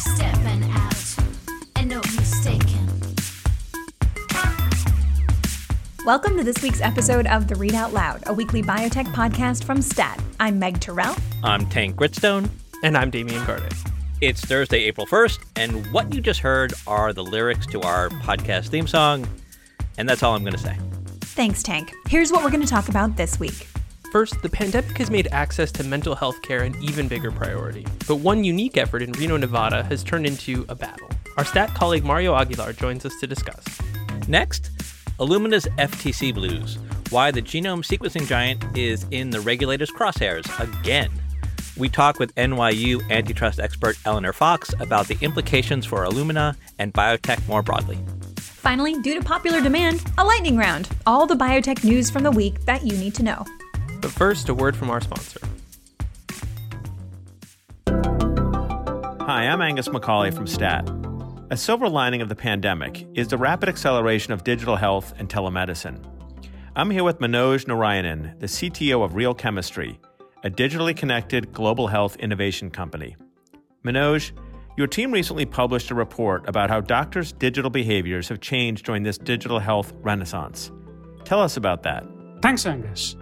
stepping out, and no mistaken. Welcome to this week's episode of The Read Out Loud, a weekly biotech podcast from STAT. I'm Meg Terrell. I'm Tank Gritstone. And I'm Damian Garde. It's Thursday, April 1st, and what you just heard are the lyrics to our podcast theme song. And that's all I'm going to say. Thanks, Tank. Here's what we're going to talk about this week. First, the pandemic has made access to mental health care an even bigger priority. But one unique effort in Reno, Nevada has turned into a battle. Our stat colleague Mario Aguilar joins us to discuss. Next, Illumina's FTC Blues why the genome sequencing giant is in the regulator's crosshairs again. We talk with NYU antitrust expert Eleanor Fox about the implications for Illumina and biotech more broadly. Finally, due to popular demand, a lightning round. All the biotech news from the week that you need to know. But first, a word from our sponsor. Hi, I'm Angus McCauley from STAT. A silver lining of the pandemic is the rapid acceleration of digital health and telemedicine. I'm here with Manoj Narayanan, the CTO of Real Chemistry, a digitally connected global health innovation company. Manoj, your team recently published a report about how doctors' digital behaviors have changed during this digital health renaissance. Tell us about that. Thanks, Angus.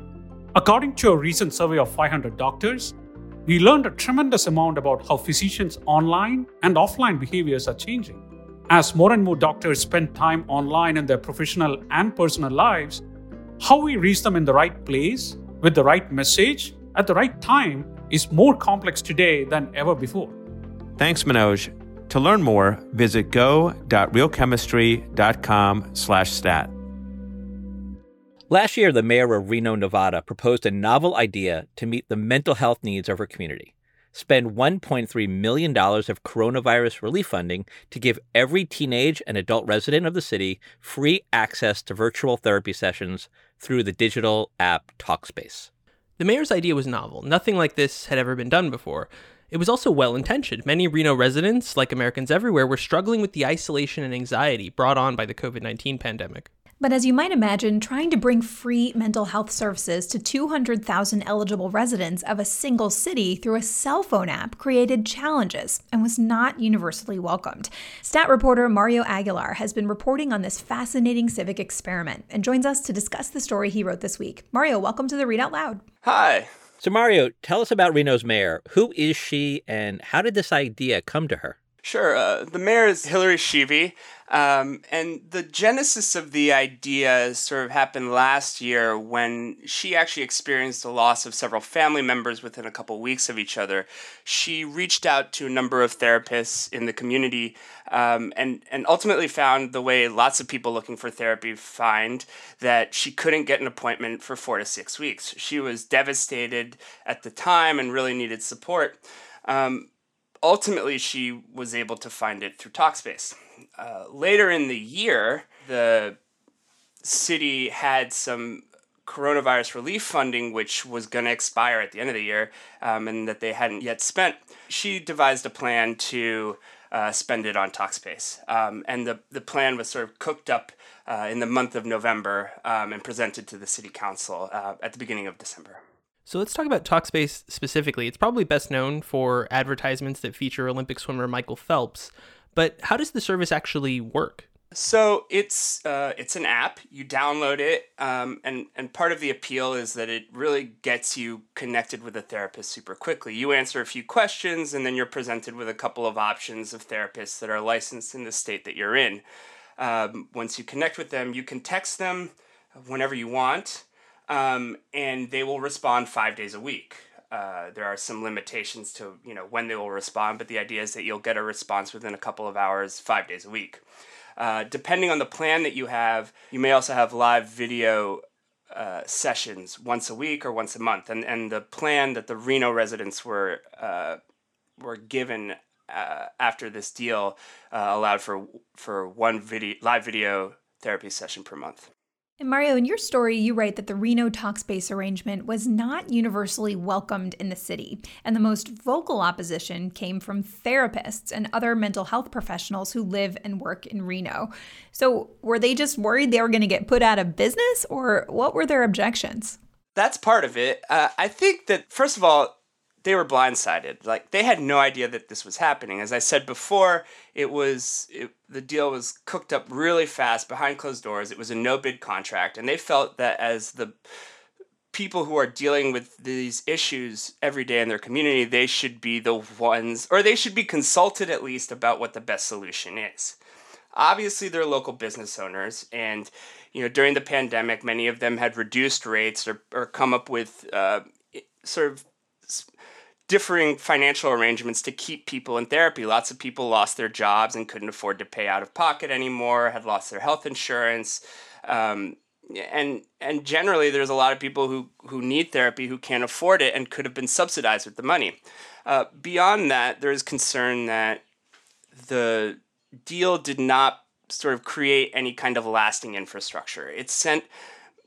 According to a recent survey of 500 doctors, we learned a tremendous amount about how physicians' online and offline behaviors are changing. As more and more doctors spend time online in their professional and personal lives, how we reach them in the right place, with the right message, at the right time is more complex today than ever before. Thanks, Manoj. To learn more, visit go.realchemistry.com/stat. Last year, the mayor of Reno, Nevada proposed a novel idea to meet the mental health needs of her community. Spend $1.3 million of coronavirus relief funding to give every teenage and adult resident of the city free access to virtual therapy sessions through the digital app Talkspace. The mayor's idea was novel. Nothing like this had ever been done before. It was also well intentioned. Many Reno residents, like Americans everywhere, were struggling with the isolation and anxiety brought on by the COVID 19 pandemic. But as you might imagine, trying to bring free mental health services to 200,000 eligible residents of a single city through a cell phone app created challenges and was not universally welcomed. Stat reporter Mario Aguilar has been reporting on this fascinating civic experiment and joins us to discuss the story he wrote this week. Mario, welcome to the Read Out Loud. Hi. So, Mario, tell us about Reno's mayor. Who is she, and how did this idea come to her? Sure. Uh, the mayor is Hillary Schieve. Um, and the genesis of the idea sort of happened last year when she actually experienced the loss of several family members within a couple weeks of each other. She reached out to a number of therapists in the community um, and, and ultimately found the way lots of people looking for therapy find that she couldn't get an appointment for four to six weeks. She was devastated at the time and really needed support. Um, ultimately, she was able to find it through Talkspace. Uh, later in the year, the city had some coronavirus relief funding, which was going to expire at the end of the year, um, and that they hadn't yet spent. She devised a plan to uh, spend it on Talkspace, um, and the the plan was sort of cooked up uh, in the month of November um, and presented to the city council uh, at the beginning of December. So let's talk about Talkspace specifically. It's probably best known for advertisements that feature Olympic swimmer Michael Phelps, but how does the service actually work? So it's uh, it's an app. You download it, um, and and part of the appeal is that it really gets you connected with a therapist super quickly. You answer a few questions, and then you're presented with a couple of options of therapists that are licensed in the state that you're in. Um, once you connect with them, you can text them whenever you want um, and they will respond five days a week. Uh, there are some limitations to you know when they will respond, but the idea is that you'll get a response within a couple of hours, five days a week. Uh, depending on the plan that you have, you may also have live video uh, sessions once a week or once a month. And and the plan that the Reno residents were uh, were given uh, after this deal uh, allowed for for one video live video therapy session per month. And Mario, in your story, you write that the Reno Talkspace arrangement was not universally welcomed in the city, and the most vocal opposition came from therapists and other mental health professionals who live and work in Reno. So, were they just worried they were going to get put out of business, or what were their objections? That's part of it. Uh, I think that, first of all, they were blindsided. Like they had no idea that this was happening. As I said before, it was it, the deal was cooked up really fast behind closed doors. It was a no bid contract, and they felt that as the people who are dealing with these issues every day in their community, they should be the ones, or they should be consulted at least about what the best solution is. Obviously, they're local business owners, and you know during the pandemic, many of them had reduced rates or, or come up with uh, sort of differing financial arrangements to keep people in therapy. Lots of people lost their jobs and couldn't afford to pay out of pocket anymore, had lost their health insurance. Um, and and generally there's a lot of people who who need therapy who can't afford it and could have been subsidized with the money. Uh, beyond that, there is concern that the deal did not sort of create any kind of lasting infrastructure. It sent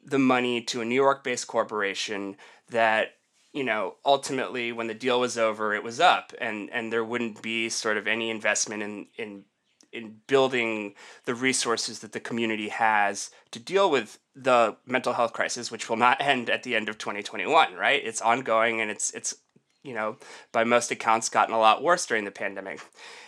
the money to a New York-based corporation that you know, ultimately when the deal was over, it was up, and and there wouldn't be sort of any investment in in in building the resources that the community has to deal with the mental health crisis, which will not end at the end of 2021. Right? It's ongoing, and it's it's you know by most accounts gotten a lot worse during the pandemic.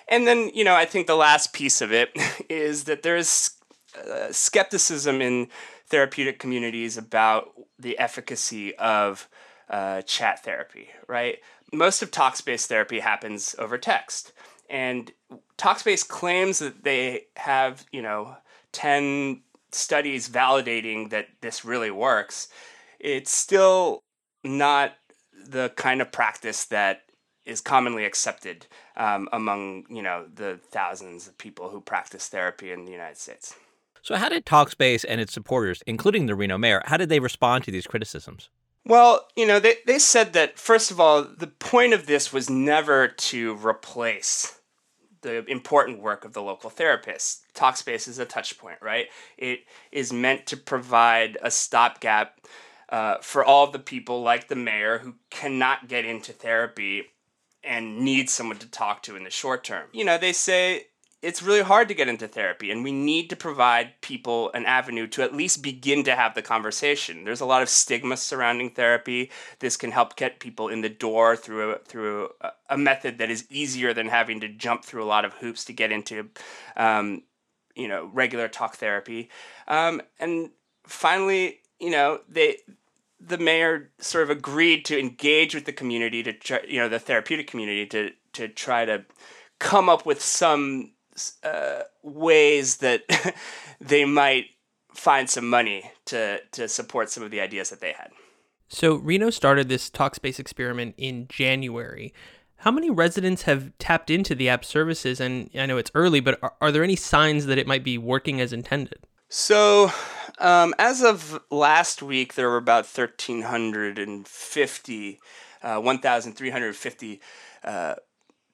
And then you know I think the last piece of it is that there's uh, skepticism in therapeutic communities about the efficacy of uh, chat therapy, right? Most of Talkspace therapy happens over text. And Talkspace claims that they have, you know, 10 studies validating that this really works. It's still not the kind of practice that is commonly accepted um, among, you know, the thousands of people who practice therapy in the United States. So how did Talkspace and its supporters, including the Reno mayor, how did they respond to these criticisms? Well, you know, they, they said that, first of all, the point of this was never to replace the important work of the local therapist. Talkspace is a touch point, right? It is meant to provide a stopgap uh, for all the people like the mayor who cannot get into therapy and need someone to talk to in the short term. You know, they say it's really hard to get into therapy and we need to provide people an avenue to at least begin to have the conversation. There's a lot of stigma surrounding therapy. This can help get people in the door through a, through a, method that is easier than having to jump through a lot of hoops to get into um, you know regular talk therapy. Um, and finally you know they the mayor sort of agreed to engage with the community to try, you know the therapeutic community to to try to come up with some uh, ways that they might find some money to to support some of the ideas that they had. So Reno started this Talkspace experiment in January. How many residents have tapped into the app services? And I know it's early, but are, are there any signs that it might be working as intended? So, um, as of last week, there were about 1,350, uh, 1,350 uh,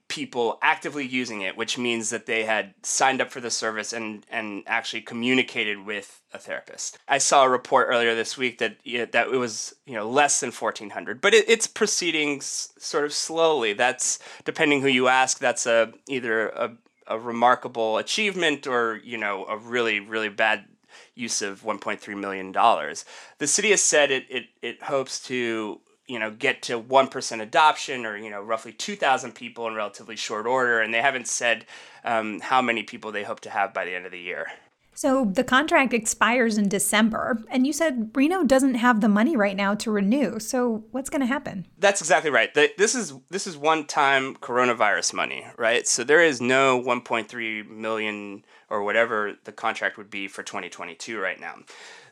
people actively using it, which means that they had signed up for the service and, and actually communicated with a therapist. I saw a report earlier this week that that it was you know less than 1,400, but it, it's proceeding sort of slowly. That's depending who you ask. That's a either a, a remarkable achievement or you know a really really bad use of 1.3 million dollars. The city has said it, it it hopes to you know get to 1% adoption or you know roughly 2000 people in relatively short order and they haven't said um, how many people they hope to have by the end of the year. So the contract expires in december and you said reno doesn't have the money right now to renew. So what's going to happen? That's exactly right. The, this is this is one time coronavirus money right? So there is no 1.3 million or whatever the contract would be for 2022 right now.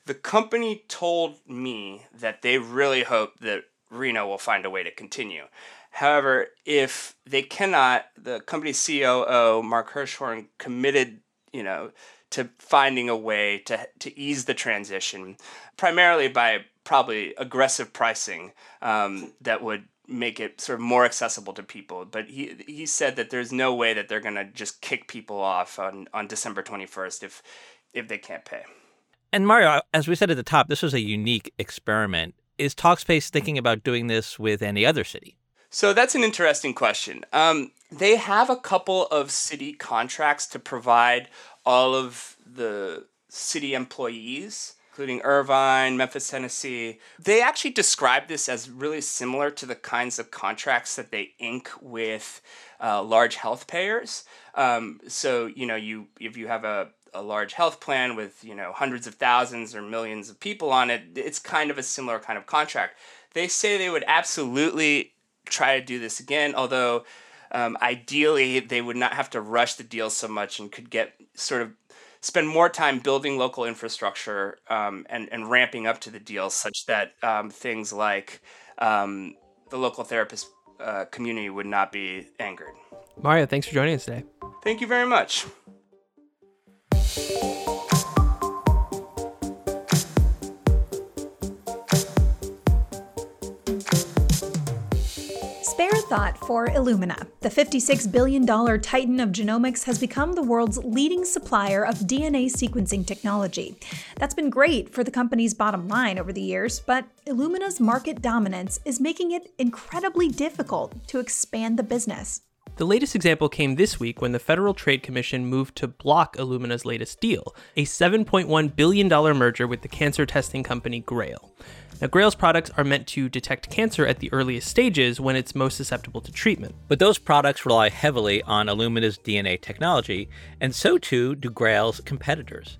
The company told me that they really hope that Reno will find a way to continue. However, if they cannot, the company's COO Mark Hirschhorn committed, you know, to finding a way to to ease the transition, primarily by probably aggressive pricing um, that would make it sort of more accessible to people. But he he said that there's no way that they're gonna just kick people off on, on December 21st if if they can't pay. And Mario, as we said at the top, this was a unique experiment is Talkspace thinking about doing this with any other city? So that's an interesting question. Um, they have a couple of city contracts to provide all of the city employees including Irvine, Memphis, Tennessee. They actually describe this as really similar to the kinds of contracts that they ink with uh, large health payers. Um, so, you know, you if you have a a large health plan with you know hundreds of thousands or millions of people on it it's kind of a similar kind of contract they say they would absolutely try to do this again although um, ideally they would not have to rush the deal so much and could get sort of spend more time building local infrastructure um, and, and ramping up to the deal such that um, things like um, the local therapist uh, community would not be angered. Mario, thanks for joining us today. Thank you very much. Spare a thought for Illumina. The $56 billion titan of genomics has become the world's leading supplier of DNA sequencing technology. That's been great for the company's bottom line over the years, but Illumina's market dominance is making it incredibly difficult to expand the business. The latest example came this week when the Federal Trade Commission moved to block Illumina's latest deal, a $7.1 billion merger with the cancer testing company Grail. Now, Grail's products are meant to detect cancer at the earliest stages when it's most susceptible to treatment. But those products rely heavily on Illumina's DNA technology, and so too do Grail's competitors.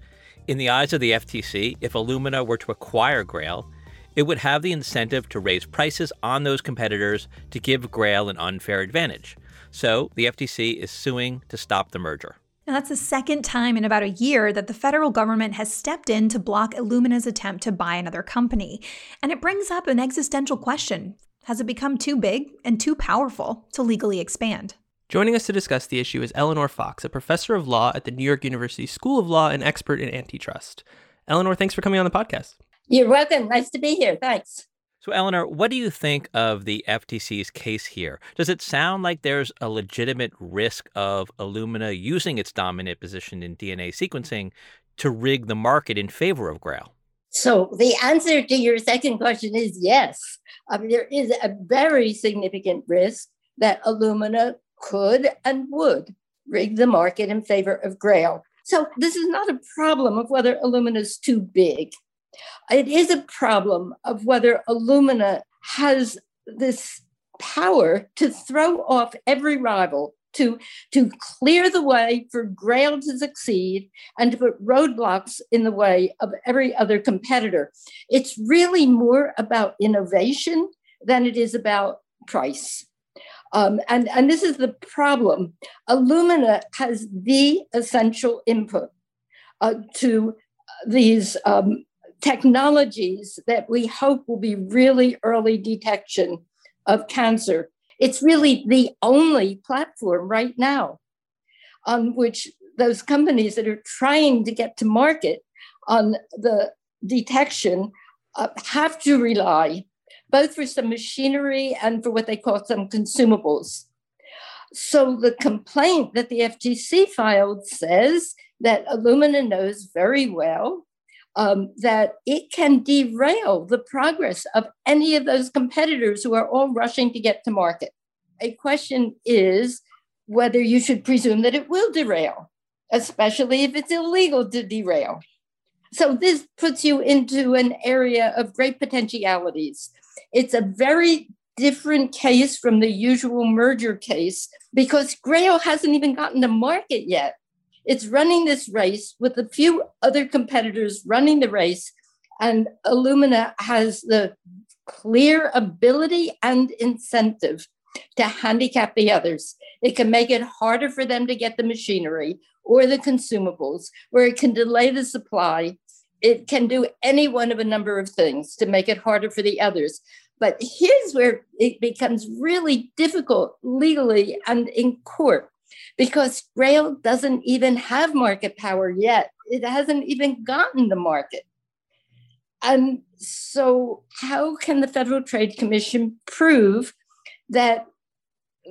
In the eyes of the FTC, if Illumina were to acquire Grail, it would have the incentive to raise prices on those competitors to give Grail an unfair advantage. So the FTC is suing to stop the merger. Now, that's the second time in about a year that the federal government has stepped in to block Illumina's attempt to buy another company. And it brings up an existential question Has it become too big and too powerful to legally expand? Joining us to discuss the issue is Eleanor Fox, a professor of law at the New York University School of Law and expert in antitrust. Eleanor, thanks for coming on the podcast. You're welcome. Nice to be here. Thanks. So, Eleanor, what do you think of the FTC's case here? Does it sound like there's a legitimate risk of Illumina using its dominant position in DNA sequencing to rig the market in favor of Grail? So, the answer to your second question is yes. I mean, there is a very significant risk that Illumina could and would rig the market in favor of Grail. So, this is not a problem of whether Illumina is too big. It is a problem of whether Illumina has this power to throw off every rival, to, to clear the way for Grail to succeed, and to put roadblocks in the way of every other competitor. It's really more about innovation than it is about price. Um, and, and this is the problem. Illumina has the essential input uh, to these um, technologies that we hope will be really early detection of cancer. It's really the only platform right now on which those companies that are trying to get to market on the detection uh, have to rely both for some machinery and for what they call some consumables. So the complaint that the FTC filed says that Illumina knows very well um, that it can derail the progress of any of those competitors who are all rushing to get to market. A question is whether you should presume that it will derail, especially if it's illegal to derail. So, this puts you into an area of great potentialities. It's a very different case from the usual merger case because Grail hasn't even gotten to market yet. It's running this race with a few other competitors running the race, and Illumina has the clear ability and incentive to handicap the others. It can make it harder for them to get the machinery or the consumables, or it can delay the supply. It can do any one of a number of things to make it harder for the others. But here's where it becomes really difficult legally and in court because Grail doesn't even have market power yet. It hasn't even gotten the market. And so, how can the Federal Trade Commission prove that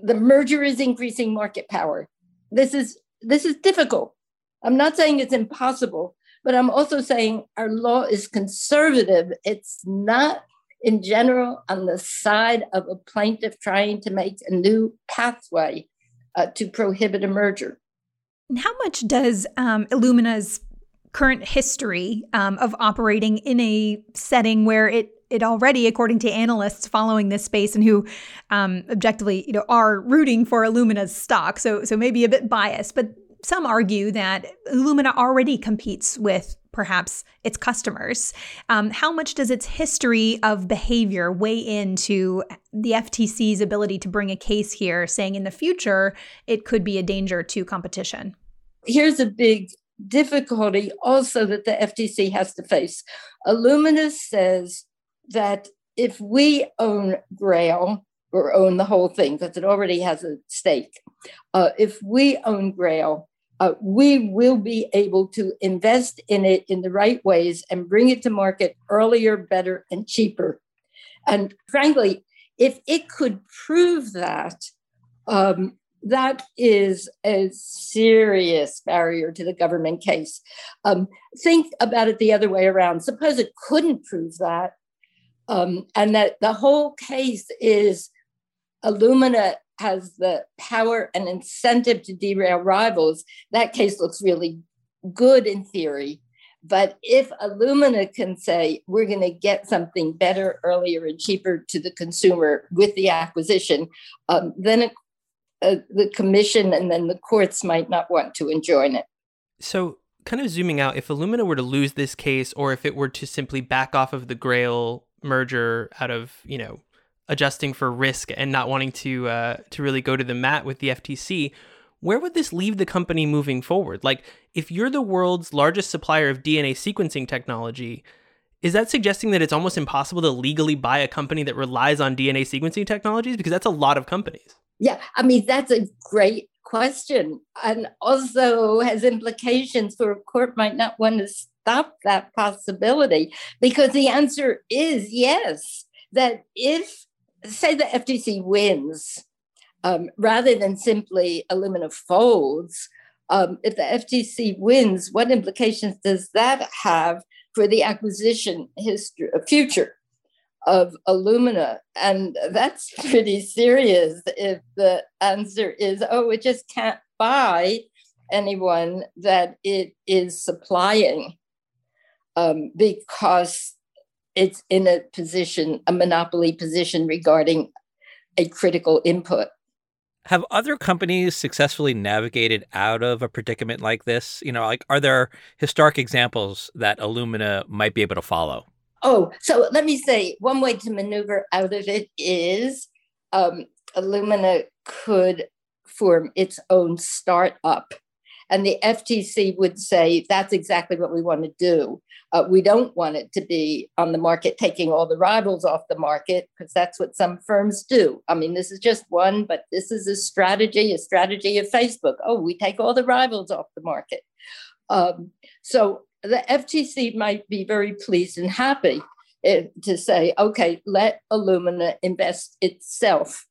the merger is increasing market power? This is this is difficult. I'm not saying it's impossible, but I'm also saying our law is conservative. It's not in general on the side of a plaintiff trying to make a new pathway uh, to prohibit a merger. How much does um, Illumina's current history um, of operating in a setting where it it already, according to analysts following this space and who um, objectively, you know, are rooting for Illumina's stock. So, so maybe a bit biased, but some argue that Illumina already competes with perhaps its customers. Um, how much does its history of behavior weigh into the FTC's ability to bring a case here, saying in the future it could be a danger to competition? Here's a big difficulty also that the FTC has to face. Illumina says that if we own Grail or own the whole thing, because it already has a stake, uh, if we own Grail, uh, we will be able to invest in it in the right ways and bring it to market earlier, better, and cheaper. And frankly, if it could prove that, um, that is a serious barrier to the government case. Um, think about it the other way around. Suppose it couldn't prove that, um, and that the whole case is Illumina has the power and incentive to derail rivals. That case looks really good in theory. But if Illumina can say, we're going to get something better, earlier, and cheaper to the consumer with the acquisition, um, then uh, the commission and then the courts might not want to enjoin it. So, kind of zooming out, if Illumina were to lose this case, or if it were to simply back off of the Grail merger out of you know adjusting for risk and not wanting to uh, to really go to the mat with the FTC, where would this leave the company moving forward? Like, if you're the world's largest supplier of DNA sequencing technology, is that suggesting that it's almost impossible to legally buy a company that relies on DNA sequencing technologies? Because that's a lot of companies. Yeah, I mean that's a great question, and also has implications for a court might not want to stop that possibility because the answer is yes. That if, say, the FTC wins, um, rather than simply Illumina folds, um, if the FTC wins, what implications does that have for the acquisition history, uh, future of Illumina? And that's pretty serious if the answer is, oh, it just can't buy anyone that it is supplying um, because it's in a position, a monopoly position regarding a critical input. Have other companies successfully navigated out of a predicament like this? You know, like are there historic examples that Illumina might be able to follow? Oh, so let me say one way to maneuver out of it is um, Illumina could form its own startup and the FTC would say, that's exactly what we want to do. Uh, we don't want it to be on the market, taking all the rivals off the market, because that's what some firms do. I mean, this is just one, but this is a strategy, a strategy of Facebook. Oh, we take all the rivals off the market. Um, so the FTC might be very pleased and happy uh, to say, okay, let Illumina invest itself.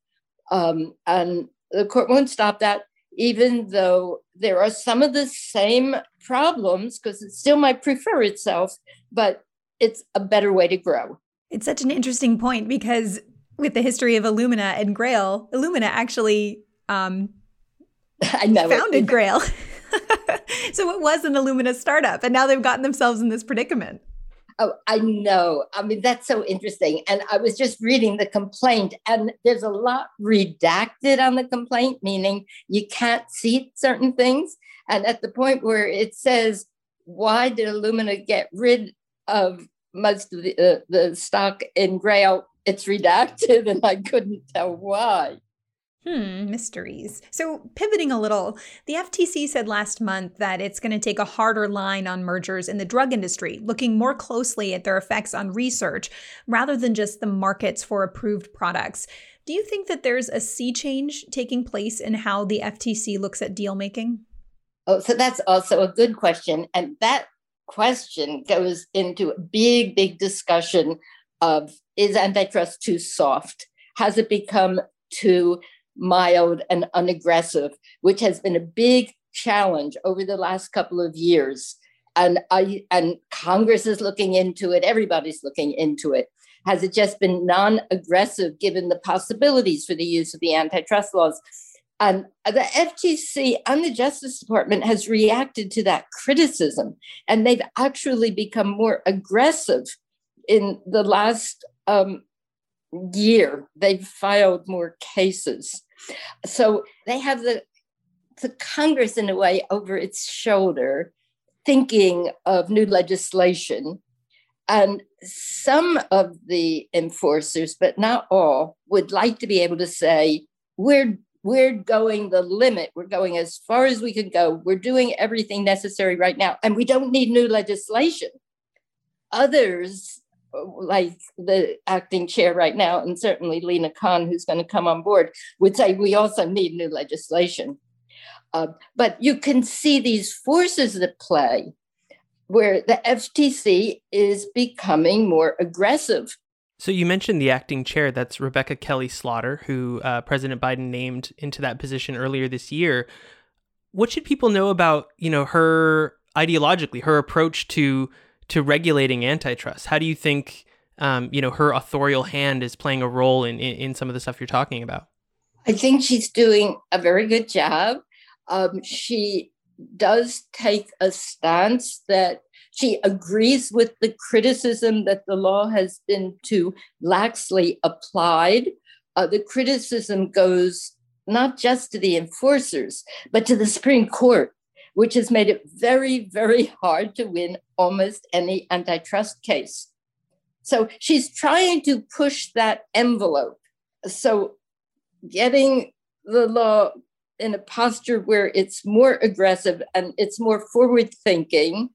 Um, and the court won't stop that even though there are some of the same problems, because it still might prefer itself, but it's a better way to grow. It's such an interesting point because with the history of Illumina and Grail, Illumina actually um, I know founded it. Grail. so it was an Illumina startup, and now they've gotten themselves in this predicament. Oh, I know. I mean, that's so interesting. And I was just reading the complaint, and there's a lot redacted on the complaint, meaning you can't see certain things. And at the point where it says, why did Illumina get rid of most of the, uh, the stock in Grail? It's redacted, and I couldn't tell why. Hmm, mysteries. So, pivoting a little, the FTC said last month that it's going to take a harder line on mergers in the drug industry, looking more closely at their effects on research rather than just the markets for approved products. Do you think that there's a sea change taking place in how the FTC looks at deal making? Oh, so that's also a good question. And that question goes into a big, big discussion of is antitrust too soft? Has it become too mild, and unaggressive, which has been a big challenge over the last couple of years. And I and Congress is looking into it, everybody's looking into it. Has it just been non-aggressive given the possibilities for the use of the antitrust laws? And the FTC and the Justice Department has reacted to that criticism, and they've actually become more aggressive in the last um, year. They've filed more cases. So they have the, the Congress, in a way, over its shoulder, thinking of new legislation. And some of the enforcers, but not all, would like to be able to say, we're we're going the limit. We're going as far as we can go. We're doing everything necessary right now, and we don't need new legislation. Others, like the acting chair right now, and certainly Lina Khan, who's going to come on board, would say we also need new legislation. Uh, but you can see these forces at play where the FTC is becoming more aggressive so you mentioned the acting chair. That's Rebecca Kelly Slaughter, who uh, President Biden named into that position earlier this year. What should people know about you know her ideologically, her approach to to regulating antitrust? How do you think um, you know her authorial hand is playing a role in, in, in some of the stuff you're talking about? I think she's doing a very good job. Um, she does take a stance that she agrees with the criticism that the law has been too laxly applied. Uh, the criticism goes not just to the enforcers, but to the Supreme Court, which has made it very, very hard to win almost any antitrust case. So she's trying to push that envelope. So getting the law in a posture where it's more aggressive and it's more forward thinking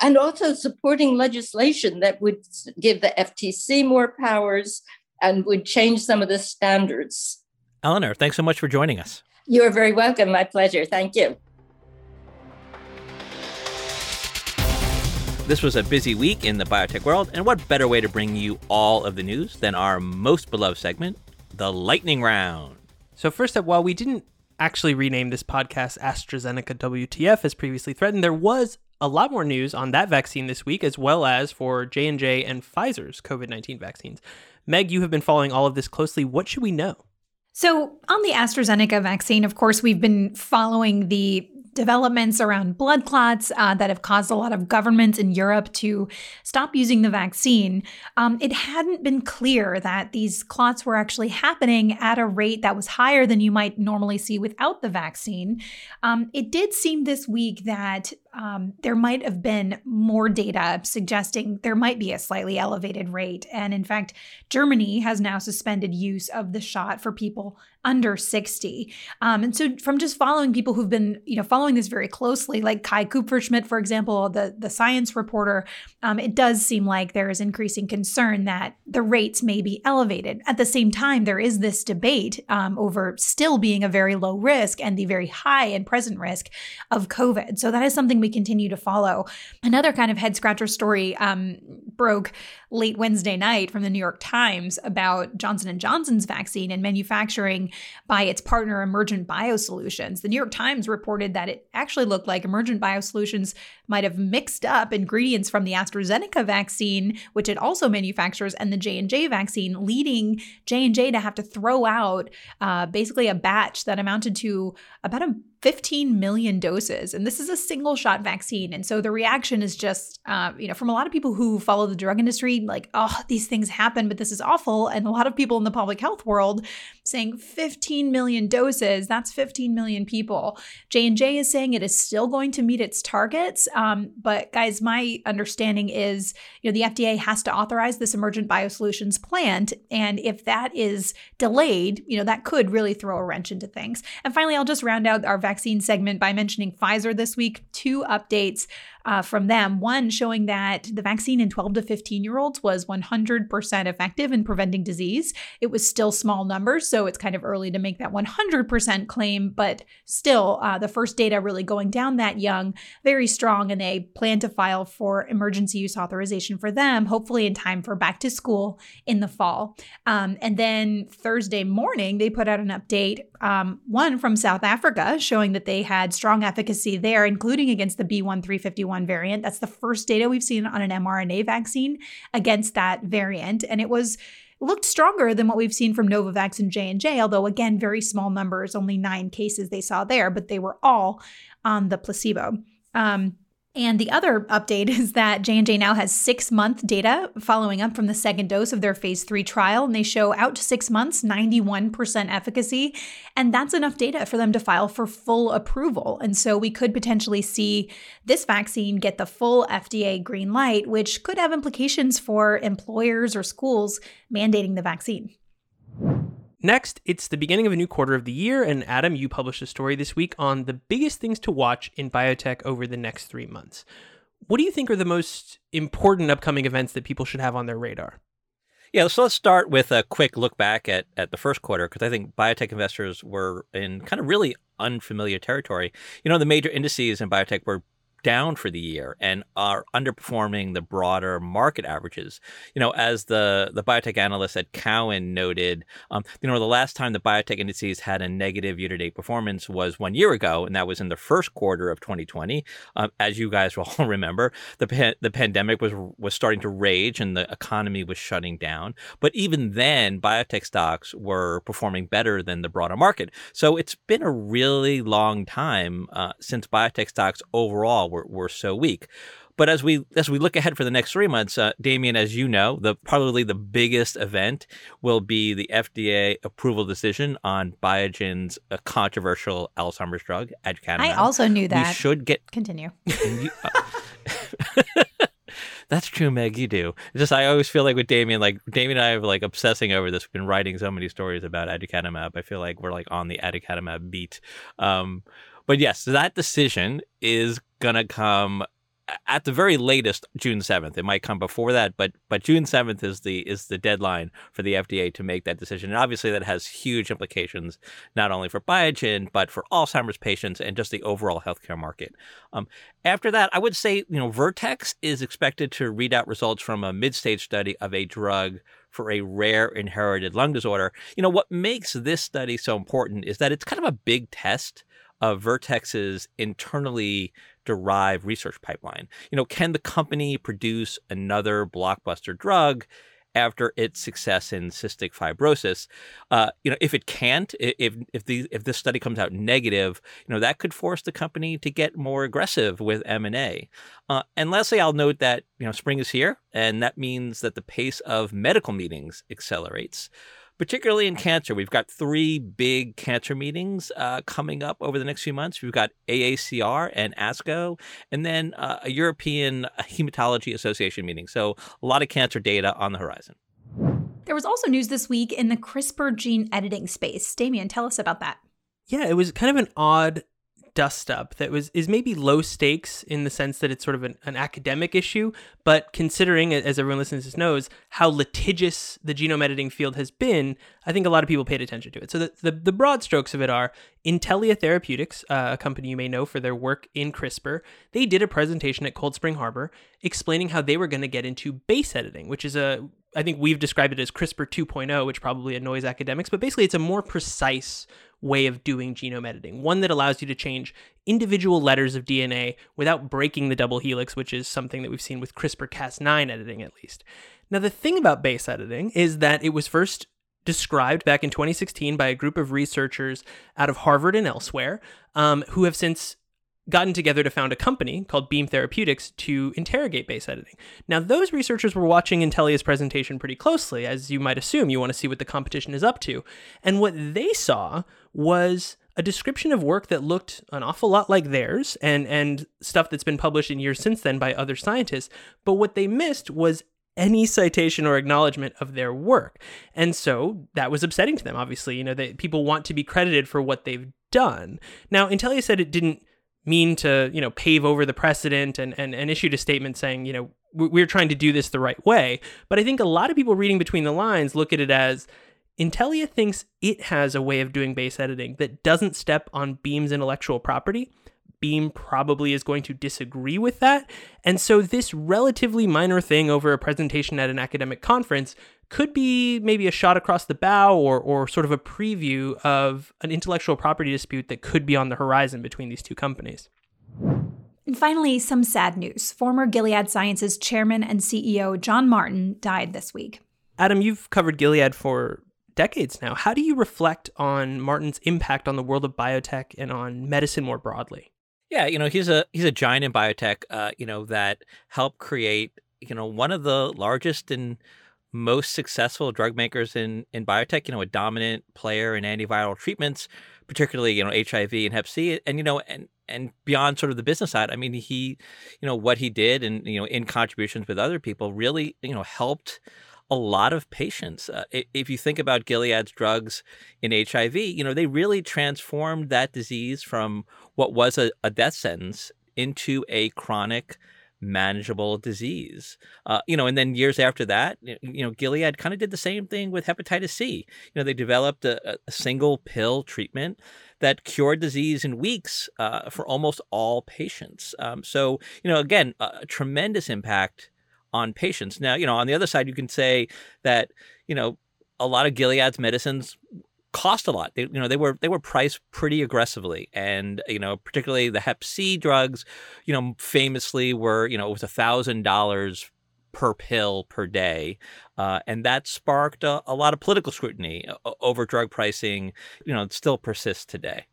and also supporting legislation that would give the FTC more powers and would change some of the standards. Eleanor, thanks so much for joining us. You're very welcome. My pleasure. Thank you. This was a busy week in the biotech world, and what better way to bring you all of the news than our most beloved segment, the Lightning Round? So, first up, while we didn't actually rename this podcast AstraZeneca WTF as previously threatened, there was a lot more news on that vaccine this week, as well as for J and J and Pfizer's COVID nineteen vaccines. Meg, you have been following all of this closely. What should we know? So, on the AstraZeneca vaccine, of course, we've been following the developments around blood clots uh, that have caused a lot of governments in Europe to stop using the vaccine, um, it hadn't been clear that these clots were actually happening at a rate that was higher than you might normally see without the vaccine. Um, it did seem this week that um, there might have been more data suggesting there might be a slightly elevated rate. And in fact, Germany has now suspended use of the shot for people under 60. Um, and so from just following people who've been, you know, following this very closely, like Kai Kupferschmidt, for example, the, the science reporter, um, it does seem like there is increasing concern that the rates may be elevated. At the same time, there is this debate um, over still being a very low risk and the very high and present risk of COVID. So that is something we continue to follow. Another kind of head scratcher story um, broke late Wednesday night from the New York Times about Johnson & Johnson's vaccine and manufacturing by its partner Emergent Biosolutions. The New York Times reported that it actually looked like Emergent Biosolutions might have mixed up ingredients from the AstraZeneca vaccine, which it also manufactures, and the J&J vaccine, leading J&J to have to throw out uh, basically a batch that amounted to about a 15 million doses. And this is a single shot vaccine. And so the reaction is just, uh, you know, from a lot of people who follow the drug industry, like, oh, these things happen, but this is awful. And a lot of people in the public health world saying 15 million doses, that's 15 million people. J&J is saying it is still going to meet its targets. Um, but guys, my understanding is, you know, the FDA has to authorize this emergent biosolutions plant. And if that is delayed, you know, that could really throw a wrench into things. And finally, I'll just round out our vaccine segment by mentioning Pfizer this week. Two updates uh, from them. One showing that the vaccine in 12 to 15 year olds was 100% effective in preventing disease. It was still small numbers, so it's kind of early to make that 100% claim, but still, uh, the first data really going down that young, very strong, and they plan to file for emergency use authorization for them, hopefully in time for back to school in the fall. Um, and then Thursday morning, they put out an update, um, one from South Africa, showing that they had strong efficacy there, including against the B1351 variant. That's the first data we've seen on an mRNA vaccine against that variant. And it was looked stronger than what we've seen from Novavax and J&J, although again, very small numbers, only nine cases they saw there, but they were all on the placebo. Um, and the other update is that J&J now has 6-month data following up from the second dose of their phase 3 trial and they show out to 6 months 91% efficacy and that's enough data for them to file for full approval. And so we could potentially see this vaccine get the full FDA green light which could have implications for employers or schools mandating the vaccine. Next, it's the beginning of a new quarter of the year, and Adam, you published a story this week on the biggest things to watch in biotech over the next three months. What do you think are the most important upcoming events that people should have on their radar? Yeah, so let's start with a quick look back at, at the first quarter because I think biotech investors were in kind of really unfamiliar territory. You know, the major indices in biotech were down for the year and are underperforming the broader market averages. You know, as the the biotech analyst at Cowen noted, um, you know, the last time the biotech indices had a negative year to date performance was one year ago, and that was in the first quarter of 2020. Um, as you guys will all remember, the pa- the pandemic was was starting to rage and the economy was shutting down. But even then, biotech stocks were performing better than the broader market. So it's been a really long time uh, since biotech stocks overall were, were so weak. But as we as we look ahead for the next three months, uh, Damian, as you know, the probably the biggest event will be the FDA approval decision on Biogen's uh, controversial Alzheimer's drug, aducanumab. I also knew that. We should get continue. you, uh, that's true, Meg. You do. It's just I always feel like with Damian, like Damian and I are like obsessing over this. We've been writing so many stories about aducanumab. I feel like we're like on the aducanumab beat. Um, but yes, that decision is gonna come at the very latest June 7th. It might come before that, but but June 7th is the is the deadline for the FDA to make that decision. And obviously that has huge implications not only for Biogen but for Alzheimer's patients and just the overall healthcare market. Um, after that, I would say, you know, Vertex is expected to read out results from a mid-stage study of a drug for a rare inherited lung disorder. You know, what makes this study so important is that it's kind of a big test of Vertex's internally derived research pipeline. You know, can the company produce another blockbuster drug after its success in cystic fibrosis? Uh, you know, if it can't, if if the if this study comes out negative, you know, that could force the company to get more aggressive with M and A. Uh, and lastly, I'll note that you know spring is here, and that means that the pace of medical meetings accelerates particularly in cancer. We've got three big cancer meetings uh, coming up over the next few months. We've got AACR and ASCO, and then uh, a European Hematology Association meeting. So a lot of cancer data on the horizon. There was also news this week in the CRISPR gene editing space. Damian, tell us about that. Yeah, it was kind of an odd dust up that was is maybe low stakes in the sense that it's sort of an, an, academic issue, but considering, as everyone listening to this knows, how litigious the genome editing field has been, I think a lot of people paid attention to it. So the, the, the broad strokes of it are Intellia Therapeutics, uh, a company you may know for their work in CRISPR, they did a presentation at Cold Spring Harbor explaining how they were going to get into base editing, which is a I think we've described it as CRISPR 2.0, which probably annoys academics, but basically it's a more precise way of doing genome editing, one that allows you to change individual letters of DNA without breaking the double helix, which is something that we've seen with CRISPR Cas9 editing at least. Now, the thing about base editing is that it was first described back in 2016 by a group of researchers out of Harvard and elsewhere um, who have since gotten together to found a company called Beam Therapeutics to interrogate base editing. Now, those researchers were watching Intellia's presentation pretty closely, as you might assume. You want to see what the competition is up to. And what they saw was a description of work that looked an awful lot like theirs and, and stuff that's been published in years since then by other scientists. But what they missed was any citation or acknowledgement of their work. And so that was upsetting to them, obviously. You know, they, people want to be credited for what they've done. Now, Intellia said it didn't mean to, you know, pave over the precedent and, and, and issued a statement saying, you know, we're trying to do this the right way. But I think a lot of people reading between the lines look at it as Intellia thinks it has a way of doing base editing that doesn't step on Beam's intellectual property. Beam probably is going to disagree with that. And so, this relatively minor thing over a presentation at an academic conference could be maybe a shot across the bow or, or sort of a preview of an intellectual property dispute that could be on the horizon between these two companies. And finally, some sad news. Former Gilead Sciences chairman and CEO John Martin died this week. Adam, you've covered Gilead for decades now. How do you reflect on Martin's impact on the world of biotech and on medicine more broadly? Yeah, you know, he's a he's a giant in biotech, uh, you know, that helped create, you know, one of the largest and most successful drug makers in in biotech, you know, a dominant player in antiviral treatments, particularly, you know, HIV and Hep C and you know, and and beyond sort of the business side, I mean, he, you know, what he did and you know, in contributions with other people really, you know, helped a lot of patients. Uh, if you think about Gilead's drugs in HIV, you know, they really transformed that disease from what was a, a death sentence into a chronic manageable disease. Uh, you know, and then years after that, you know, Gilead kind of did the same thing with hepatitis C. You know, they developed a, a single pill treatment that cured disease in weeks uh, for almost all patients. Um, so, you know, again, a tremendous impact on patients. Now, you know, on the other side, you can say that, you know, a lot of Gilead's medicines cost a lot. They, you know, they were they were priced pretty aggressively, and you know, particularly the Hep C drugs, you know, famously were you know it was a thousand dollars per pill per day, uh, and that sparked a, a, lot of political scrutiny over drug pricing. You know, it still persists today.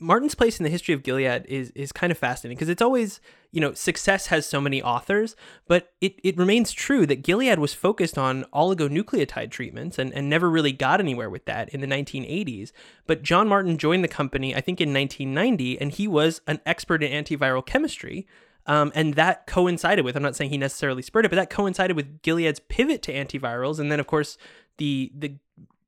Martin's place in the history of Gilead is is kind of fascinating because it's always, you know, success has so many authors, but it, it remains true that Gilead was focused on oligonucleotide treatments and, and never really got anywhere with that in the 1980s. But John Martin joined the company, I think, in 1990, and he was an expert in antiviral chemistry. Um, and that coincided with, I'm not saying he necessarily spurred it, but that coincided with Gilead's pivot to antivirals. And then, of course, the the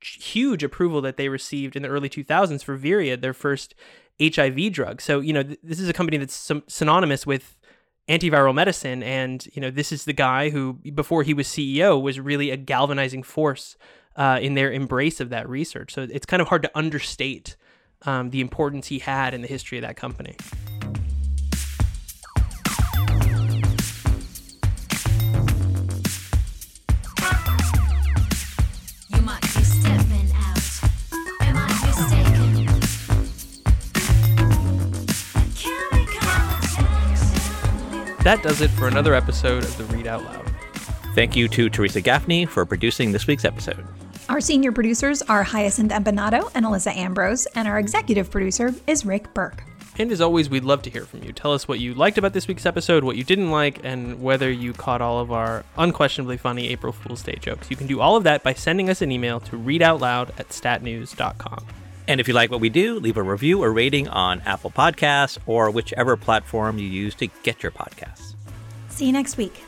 huge approval that they received in the early 2000s for Viread, their first HIV drug. So, you know, th- this is a company that's synonymous with antiviral medicine. And, you know, this is the guy who, before he was CEO, was really a galvanizing force uh, in their embrace of that research. So it's kind of hard to understate um, the importance he had in the history of that company. That does it for another episode of the Read Out Loud. Thank you to Teresa Gaffney for producing this week's episode. Our senior producers are Hyacinth Empinado and Alyssa Ambrose, and our executive producer is Rick Berke. And as always, we'd love to hear from you. Tell us what you liked about this week's episode, what you didn't like, and whether you caught all of our unquestionably funny April Fool's Day jokes. You can do all of that by sending us an email to readoutloud at statnews.com. And if you like what we do, leave a review or rating on Apple Podcasts or whichever platform you use to get your podcasts. See you next week.